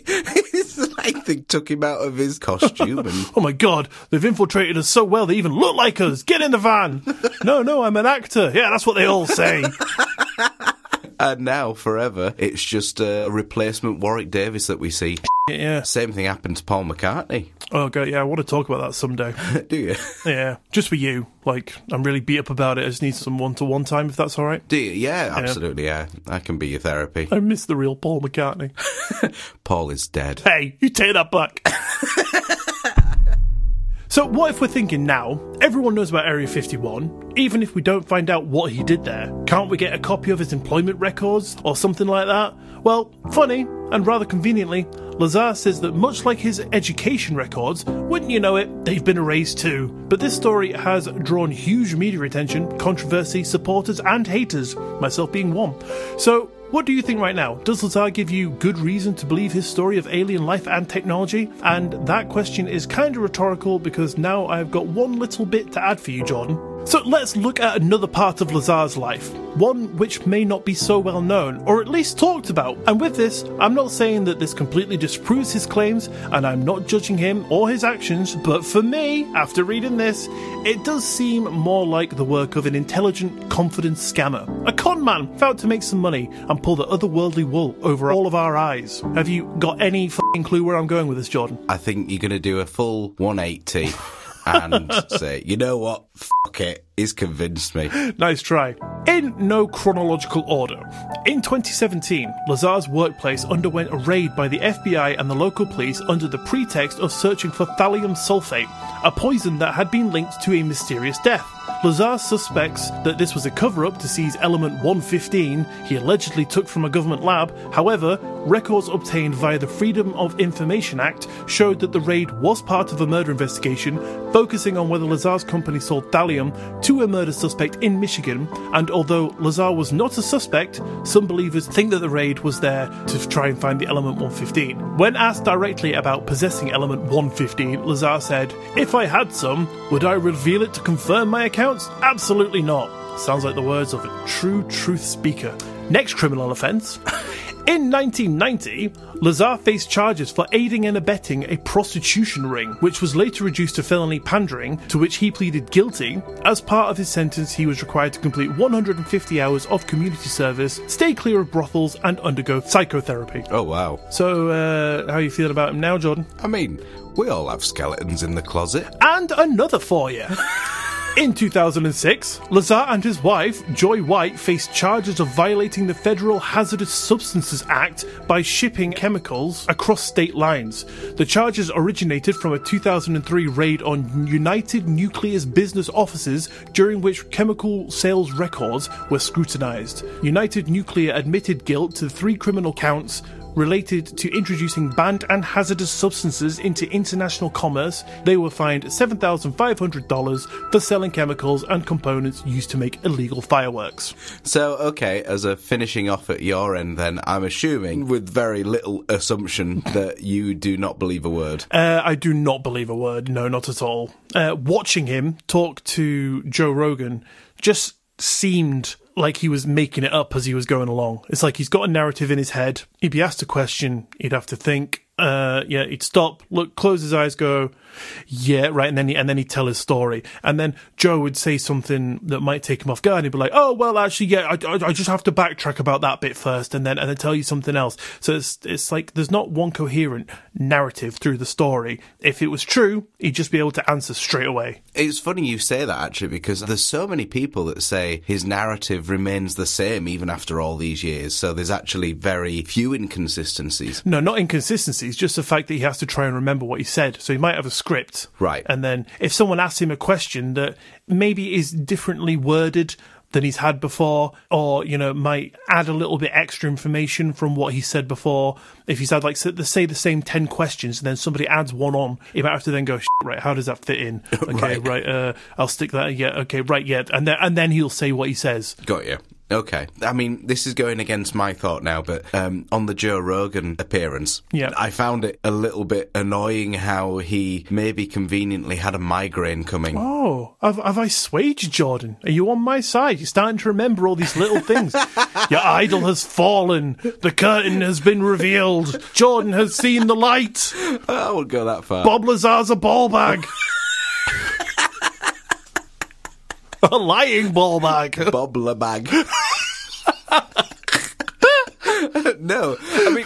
it's like they took him out of his costume and. oh my god, they've infiltrated us so well they even look like us. Get in the van. no, no, I'm an actor. Yeah, that's what they all say. And now, forever, it's just a replacement Warwick Davis that we see. yeah. Same thing happened to Paul McCartney. Oh god, yeah, I want to talk about that someday. Do you? yeah, just for you. Like, I'm really beat up about it. I just need some one-to-one time, if that's all right. Do you? Yeah, absolutely. Yeah, I can be your therapy. I miss the real Paul McCartney. Paul is dead. Hey, you take that back. So, what if we're thinking now, everyone knows about Area 51, even if we don't find out what he did there? Can't we get a copy of his employment records or something like that? Well, funny, and rather conveniently, Lazar says that much like his education records, wouldn't you know it, they've been erased too. But this story has drawn huge media attention, controversy, supporters, and haters, myself being one. So, what do you think right now? Does Lazar give you good reason to believe his story of alien life and technology? And that question is kind of rhetorical because now I've got one little bit to add for you, Jordan. So let's look at another part of Lazar's life, one which may not be so well known, or at least talked about. And with this, I'm not saying that this completely disproves his claims, and I'm not judging him or his actions, but for me, after reading this, it does seem more like the work of an intelligent, confident scammer. A con man found to make some money and pull the otherworldly wool over all of our eyes. Have you got any fing clue where I'm going with this, Jordan? I think you're going to do a full 180 and say, you know what? Fuck it. He's convinced me. Nice try. In no chronological order, in 2017, Lazar's workplace underwent a raid by the FBI and the local police under the pretext of searching for thallium sulfate, a poison that had been linked to a mysterious death. Lazar suspects that this was a cover up to seize element 115 he allegedly took from a government lab. However, records obtained via the Freedom of Information Act showed that the raid was part of a murder investigation focusing on whether Lazar's company sold thallium to a murder suspect in Michigan. And although Lazar was not a suspect, some believers think that the raid was there to try and find the element 115. When asked directly about possessing element 115, Lazar said, If I had some, would I reveal it to confirm my accounts? Absolutely not. Sounds like the words of a true truth speaker. Next criminal offence. In 1990, Lazar faced charges for aiding and abetting a prostitution ring, which was later reduced to felony pandering, to which he pleaded guilty. As part of his sentence, he was required to complete 150 hours of community service, stay clear of brothels, and undergo psychotherapy. Oh, wow. So, uh, how are you feeling about him now, Jordan? I mean, we all have skeletons in the closet. And another for you. In 2006, Lazar and his wife, Joy White, faced charges of violating the Federal Hazardous Substances Act by shipping chemicals across state lines. The charges originated from a 2003 raid on United Nuclear's business offices during which chemical sales records were scrutinized. United Nuclear admitted guilt to three criminal counts related to introducing banned and hazardous substances into international commerce, they were fined $7,500 for selling chemicals and components used to make illegal fireworks. So, okay, as a finishing off at your end, then I'm assuming, with very little assumption, that you do not believe a word. Uh, I do not believe a word, no, not at all. Uh, watching him talk to Joe Rogan just seemed like he was making it up as he was going along. It's like he's got a narrative in his head. He'd be asked a question, he'd have to think. Uh, yeah, he'd stop, look, close his eyes, go, yeah, right, and then he, and then he'd tell his story, and then Joe would say something that might take him off guard, and he'd be like, "Oh, well, actually, yeah, I, I, I just have to backtrack about that bit first, and then and then tell you something else." So it's it's like there's not one coherent narrative through the story. If it was true, he'd just be able to answer straight away. It's funny you say that actually because there's so many people that say his narrative remains the same even after all these years. So there's actually very few inconsistencies. No, not inconsistencies, just the fact that he has to try and remember what he said. So he might have a script. Right. And then if someone asks him a question that maybe is differently worded than he's had before, or, you know, might add a little bit extra information from what he said before. If he's had, like, say the same 10 questions and then somebody adds one on, he might have to then go, right, how does that fit in? Okay, Right. right, uh, I'll stick that, yeah, okay, right, yeah. And then, and then he'll say what he says. Got you. Okay. I mean, this is going against my thought now, but um, on the Joe Rogan appearance, Yeah. I found it a little bit annoying how he maybe conveniently had a migraine coming. Oh, have, have I swayed you, Jordan? Are you on my side? You're starting to remember all these little things. Your idol has fallen. The curtain has been revealed. Jordan has seen the light. I won't go that far. Bob Lazar's a ball bag. a lying ball bag. Bob Labag. no, I mean,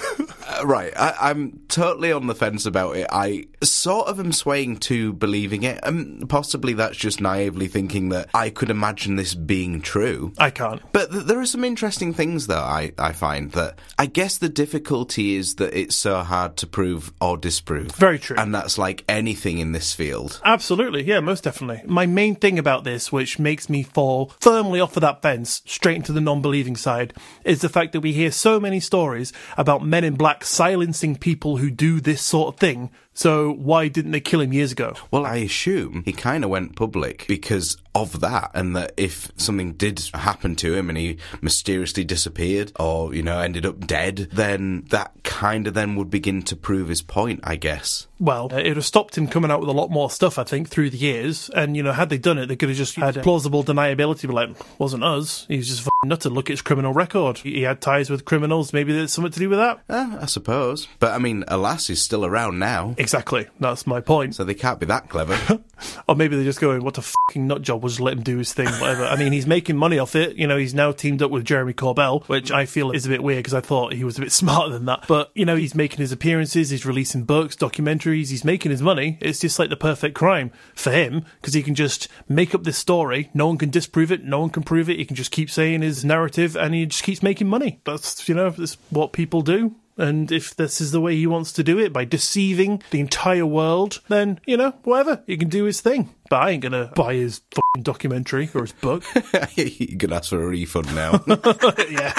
Right, I, I'm totally on the fence about it. I sort of am swaying to believing it, and possibly that's just naively thinking that I could imagine this being true. I can't. But th- there are some interesting things, though, I, I find that I guess the difficulty is that it's so hard to prove or disprove. Very true. And that's like anything in this field. Absolutely, yeah, most definitely. My main thing about this, which makes me fall firmly off of that fence, straight into the non believing side, is the fact that we hear so many stories about men in black silencing people who do this sort of thing. So why didn't they kill him years ago? Well, I assume he kind of went public because of that, and that if something did happen to him and he mysteriously disappeared or, you know, ended up dead, then that kind of then would begin to prove his point, I guess. Well, uh, it would have stopped him coming out with a lot more stuff, I think, through the years. And, you know, had they done it, they could have just had plausible deniability, be like, wasn't us. He was just a nutter. Look at his criminal record. He he had ties with criminals. Maybe there's something to do with that. Eh, I suppose. But I mean, alas, he's still around now, Exactly. That's my point. so they can't be that clever. Or maybe they're just going, what a fucking nut job, we'll just let him do his thing, whatever. I mean, he's making money off it. You know, he's now teamed up with Jeremy Corbell, which I feel is a bit weird because I thought he was a bit smarter than that. But, you know, he's making his appearances, he's releasing books, documentaries, he's making his money. It's just like the perfect crime for him because he can just make up this story. No one can disprove it, no one can prove it. He can just keep saying his narrative and he just keeps making money. That's, you know, that's what people do. And if this is the way he wants to do it by deceiving the entire world, then, you know, whatever, he can do his thing. But I ain't gonna buy his fucking documentary or his book. you can ask for a refund now. yeah.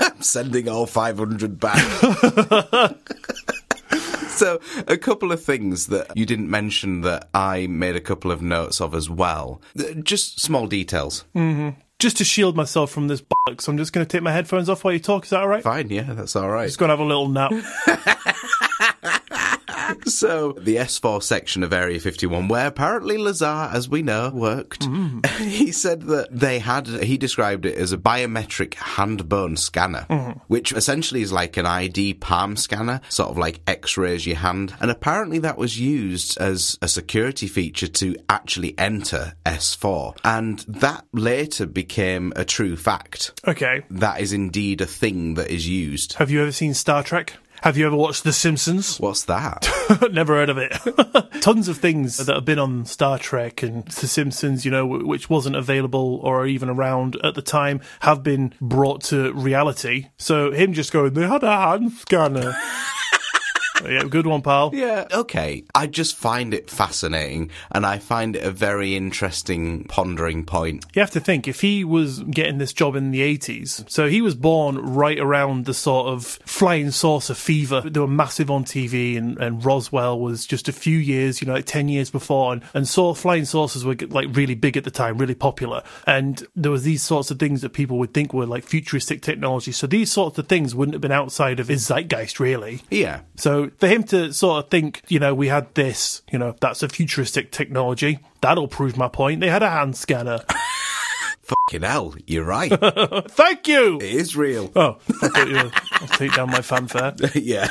I'm sending all 500 back. so, a couple of things that you didn't mention that I made a couple of notes of as well. Uh, Just small details. Just to shield myself from this bollocks, I'm just gonna take my headphones off while you talk. Is that alright? Fine, yeah, that's all right. Just gonna have a little nap. So, the S4 section of Area 51, where apparently Lazar, as we know, worked, mm. he said that they had, he described it as a biometric hand bone scanner, mm. which essentially is like an ID palm scanner, sort of like x rays your hand. And apparently that was used as a security feature to actually enter S4. And that later became a true fact. Okay. That is indeed a thing that is used. Have you ever seen Star Trek? Have you ever watched The Simpsons? What's that? Never heard of it. Tons of things that have been on Star Trek and The Simpsons, you know, which wasn't available or even around at the time, have been brought to reality. So him just going, they had a hand scanner. yeah, good one, pal. Yeah, okay. I just find it fascinating and I find it a very interesting pondering point. You have to think if he was getting this job in the 80s, so he was born right around the sort of flying saucer fever. They were massive on TV, and, and Roswell was just a few years, you know, like 10 years before, and, and saw flying saucers were like really big at the time, really popular. And there was these sorts of things that people would think were like futuristic technology. So these sorts of things wouldn't have been outside of his zeitgeist, really. Yeah. So for him to sort of think, you know, we had this, you know, that's a futuristic technology. That'll prove my point. They had a hand scanner. Fucking hell, you're right. Thank you. it is real. Oh, I thought you were. I'll take down my fanfare. yeah.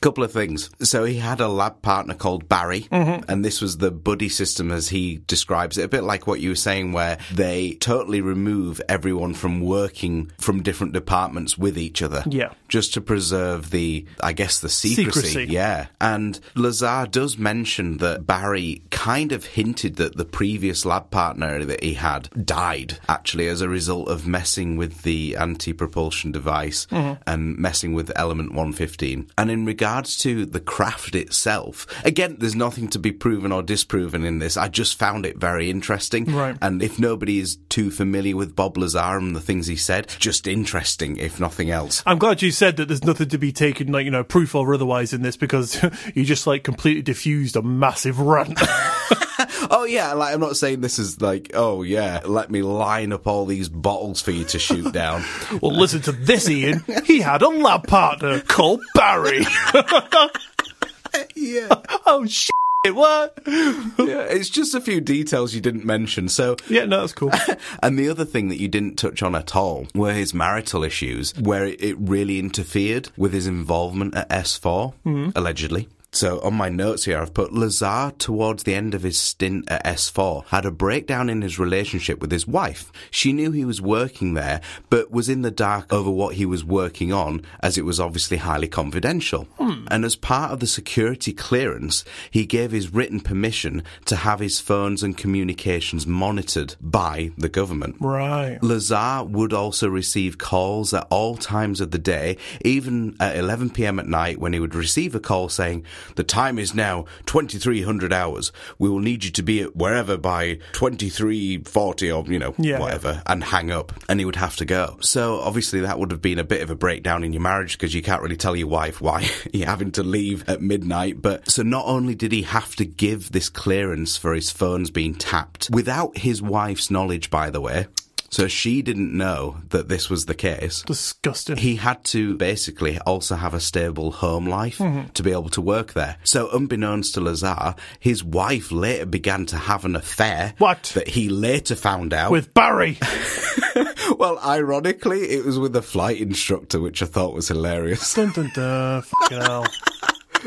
Couple of things. So he had a lab partner called Barry, mm-hmm. and this was the buddy system as he describes it, a bit like what you were saying, where they totally remove everyone from working from different departments with each other. Yeah. Just to preserve the, I guess, the secrecy. Secrecy. Yeah. And Lazar does mention that Barry kind of hinted that the previous lab partner that he had died, actually, as a result of messing with the anti propulsion device mm-hmm. and messing with element 115. And in regards to the craft itself, again, there's nothing to be proven or disproven in this. I just found it very interesting. Right. And if nobody is too familiar with Bob Lazar and the things he said, just interesting, if nothing else. I'm glad you said that there's nothing to be taken, like, you know, proof or otherwise in this because you just, like, completely diffused a massive rant. Oh yeah, like I'm not saying this is like, oh yeah, let me line up all these bottles for you to shoot down. well, listen to this, Ian. He had a lab partner called Barry. yeah. oh, shit. What? yeah, it's just a few details you didn't mention. So, Yeah, no, that's cool. and the other thing that you didn't touch on at all were his marital issues, where it, it really interfered with his involvement at S4, mm-hmm. allegedly. So on my notes here, I've put Lazar towards the end of his stint at S4 had a breakdown in his relationship with his wife. She knew he was working there, but was in the dark over what he was working on, as it was obviously highly confidential. Hmm. And as part of the security clearance, he gave his written permission to have his phones and communications monitored by the government. Right. Lazar would also receive calls at all times of the day, even at 11 pm at night when he would receive a call saying, The time is now 2300 hours. We will need you to be at wherever by 2340 or, you know, Yeah. whatever, and hang up. And he would have to go. So obviously that would have been a bit of a breakdown in your marriage because you can't really tell your wife why you're having to leave at midnight. But so not only did he have to give this clearance for his phones being tapped without his wife's knowledge, by the way. So she didn't know that this was the case. Disgusting. He had to basically also have a stable home life mm-hmm. to be able to work there. So, unbeknownst to Lazar, his wife later began to have an affair. What? That he later found out. With Barry. well, ironically, it was with a flight instructor, which I thought was hilarious. dun dun dun. Fucking hell.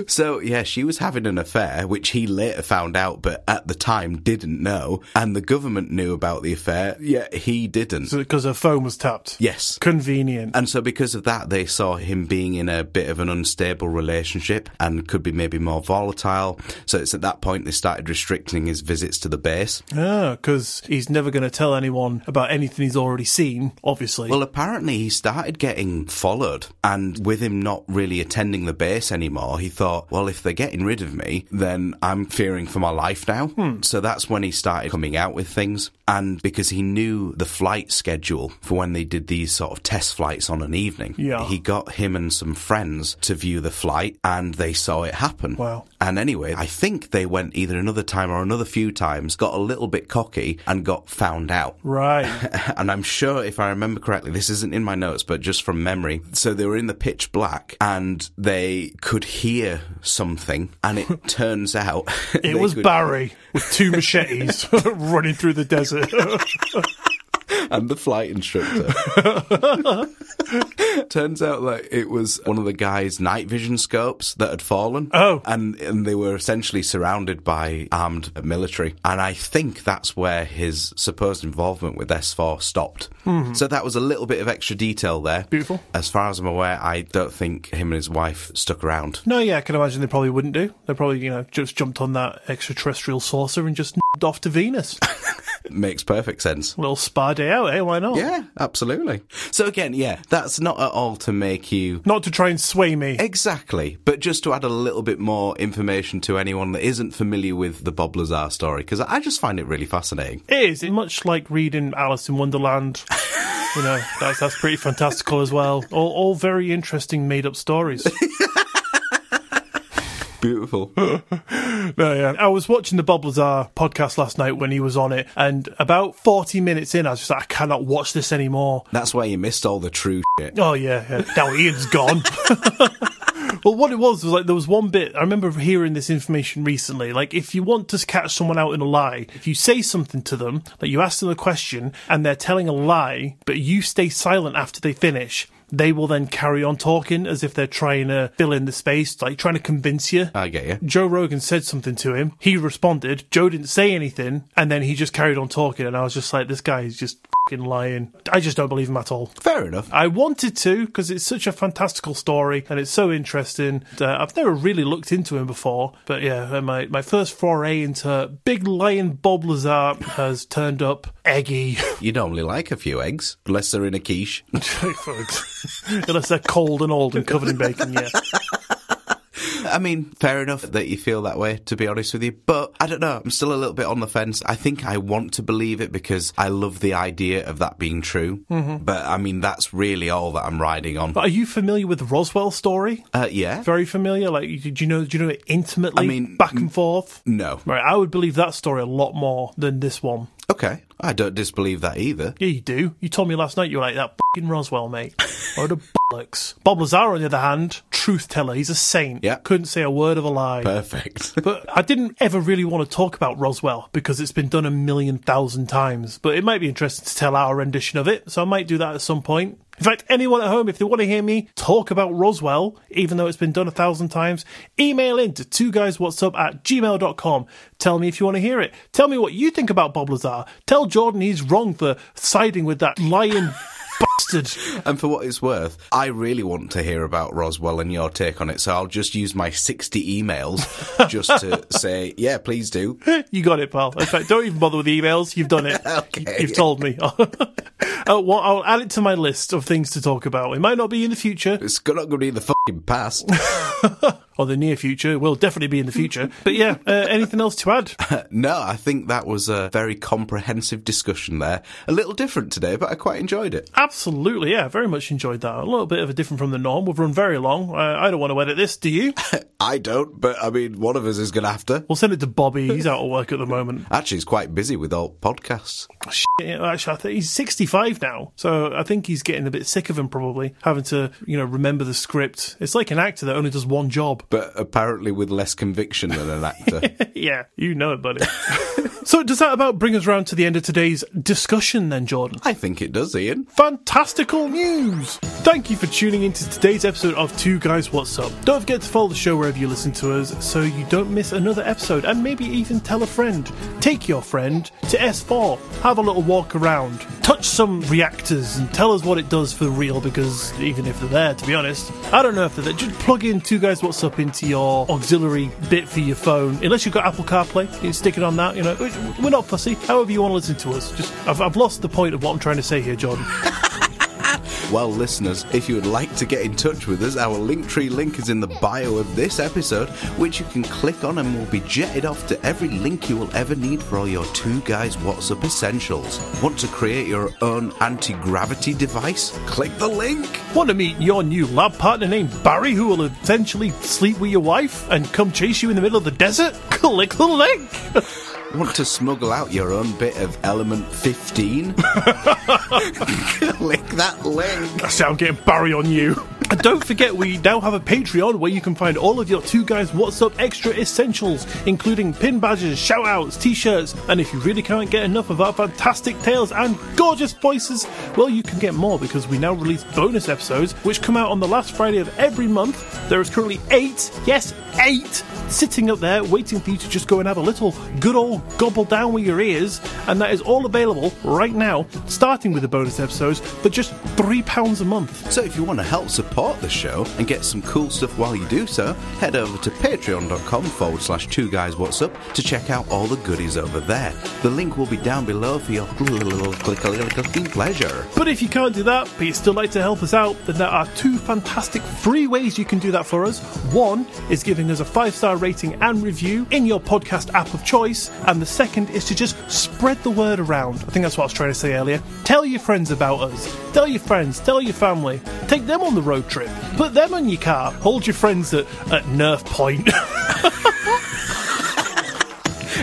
So, yeah, she was having an affair, which he later found out, but at the time didn't know. And the government knew about the affair, yet he didn't. Because her phone was tapped. yes. Convenient. And so, because of that, they saw him being in a bit of an unstable relationship and could be maybe more volatile. So, it's at that point they started restricting his visits to the base. Yeah, because he's never going to tell anyone about anything he's already seen, obviously. Well, apparently, he started getting followed, and with him not really attending the base anymore, he thought, well, if they're getting rid of me, then I'm fearing for my life now. Hmm. So that's when he started coming out with things. And because he knew the flight schedule for when they did these sort of test flights on an evening, Yeah. he got him and some friends to view the flight, and they saw it happen. Wow. And anyway, I think they went either another time or another few times, got a little bit cocky, and got found out. right. and I'm sure if I remember correctly, this isn't in my notes, but just from memory. So they were in the pitch black and they could hear something, and it turns out It was could- Barry with two machetes running through the desert. and the flight instructor. Turns out that it was one of the guy's night vision scopes that had fallen. Oh. And, and they were essentially surrounded by armed military. And I think that's where his supposed involvement with S4 stopped. Mm-hmm. So that was a little bit of extra detail there. Beautiful. As far as I'm aware, I don't think him and his wife stuck around. no, yeah, I can imagine they probably wouldn't do. They probably, you know, just jumped on that extraterrestrial saucer and just off to Venus. Makes perfect sense. little spa day out, eh? Why not? Yeah, absolutely. So again, yeah, that's not at all to make you Not to try and sway me. Exactly, but just to add a little bit more information to anyone that isn't familiar with the Bob Lazar story, because I just find it really fascinating. It is. It's much like reading Alice in Wonderland. you know, that's, that's pretty fantastical as well. All, all very interesting made up stories. Beautiful. No, yeah. I was watching the Bob Lazar podcast last night when he was on it, and about 40 minutes in, I was just like, I cannot watch this anymore. That's why you missed all the true shit. Oh, yeah, yeah. now Ian's gone. Well, what it was was like there was one bit I remember hearing this information recently. Like, if you want to catch someone out in a lie, if you say something to them, like you ask them a question and they're telling a lie, but you stay silent after they finish, they will then carry on talking as if they're trying to fill in the space, like trying to convince you. I get you. Joe Rogan said something to him. He responded. Joe didn't say anything, and then he just carried on talking. And I was just like, this guy is just fucking lying. I just don't believe him at all. Fair enough. I wanted to because it's such a fantastical story and it's so interesting. Uh, I've never really looked into him before, but yeah, uh, my my first foray into Big Lion Bob Lazar has turned up eggy. You normally like a few eggs, unless they're in a quiche. Unless they're cold and old and covered in bacon, yeah. I mean, fair enough that you feel that way, to be honest with you. But I don't know. I'm still a little bit on the fence. I think I want to believe it because I love the idea of that being true. Mm-hmm. But I mean, that's really all that I'm riding on. But are you familiar with the Roswell story? Uh, yeah. Very familiar. Like, do you know? Do you know it intimately? I mean, back and forth. No. Right, I would believe that story a lot more than this one. Okay. I don't disbelieve that either. Yeah, you do. You told me last night you were like that fucking Roswell, mate. Or the bollocks. Bob Lazar, on the other hand, truth teller. He's a saint. Yeah. Couldn't say a word of a lie. Perfect. But I didn't ever really want to talk about Roswell because it's been done a million thousand times. But it might be interesting to tell our rendition of it, so I might do that at some point. In fact, anyone at home, if they want to hear me talk about Roswell, even though it's been done a thousand times, email in to two guys what's up at gmail.com. Tell me if you want to hear it. Tell me what you think about Bob Lazar. Tell Jordan he's wrong for siding with that lying bastard. And for what it's worth, I really want to hear about Roswell and your take on it, so I'll just use my 60 emails just to say, yeah, please do. You got it, pal. In fact, don't even bother with the emails. You've done it. Okay. You've told me. uh, well, I'll add it to my list of things to talk about. It might not be in the future It's not going to be in the fucking past. or the near future. It will definitely be in the future. But yeah, uh, anything else to add? no, I think that was a very comprehensive discussion there. A little different today, but I quite enjoyed it. Absolutely, yeah. Very much enjoyed that. A little bit of a different from the norm. We've run very long. Uh, I don't want to edit this. Do you? I don't, but I mean, one of us is going to have to. We'll send it to Bobby. He's out of work at the moment. Actually, he's quite busy with all podcasts. Shit, Actually, I think he's 65 now, so I think he's getting a bit sick of him. Probably having to, you know, remember the script. It's like an actor that only does one job. But apparently with less conviction than an actor. yeah, you know it, buddy. so does that about bring us round to the end of today's discussion, then, Jordan? I think it does, Ian. Fantastical news! Thank you for tuning into today's episode of Two Guys What's Up. Don't forget to follow the show wherever you listen to us so you don't miss another episode and maybe even tell a friend. Take your friend to S4, have a little walk around, touch some reactors and tell us what it does for real because even if they're there, to be honest, I don't know if they're there. Just plug in Two Guys What's Up into your auxiliary bit for your phone. Unless you've got Apple CarPlay, you can stick it on that, you know. We're not fussy. However you want to listen to us. Just I've, I've lost the point of what I'm trying to say here, Jordan. Well, listeners, if you would like to get in touch with us, our Linktree link is in the bio of this episode, which you can click on and will be jetted off to every link you will ever need for all your Two Guys What's Up essentials. Want to create your own anti gravity device? Click the link! Want to meet your new lab partner named Barry who will eventually sleep with your wife and come chase you in the middle of the desert? Click the link! Want to smuggle out your own bit of element 15? Click that link. How I'm getting Barry on you. And don't forget, we now have a Patreon where you can find all of your Two Guys What's Up extra essentials, including pin badges, shout outs, t shirts, and if you really can't get enough of our fantastic tales and gorgeous voices, well, you can get more because we now release bonus episodes which come out on the last Friday of every month. There is currently eight, yes, eight, sitting up there waiting for you to just go and have a little good old gobble down with your ears, and that is all available right now, starting with the bonus episodes for just £3 a month. So if you want to help support the show and get some cool stuff while you do so, head over to patreon.com forward slash two guys what's up to check out all the goodies over there. The link will be down below for your pleasure. But if you can't do that, but you'd still like to help us out, then there are two fantastic free ways you can do that for us. One is giving us a five star rating and review in your podcast app of choice, and the second is to just spread the word around. I think that's what I was trying to say earlier. Tell your friends about us. Tell your friends, tell your family. Take them on the road trip. Put them on your car. Hold your friends at, at Nerf Point.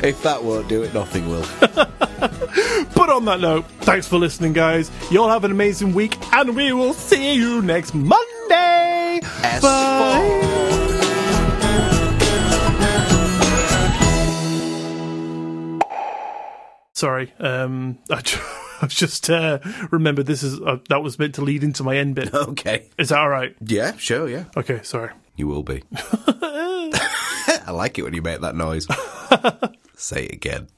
If that won't do it, nothing will. but on that note, thanks for listening, guys. You all have an amazing week, and we will see you next Monday. S4. Sorry, um, I ju- I just uh, remembered this is uh, that was meant to lead into my end bit. Okay. Is that all right? Yeah, sure, yeah. Okay, sorry. You will be. I like it when you make that noise. Say it again.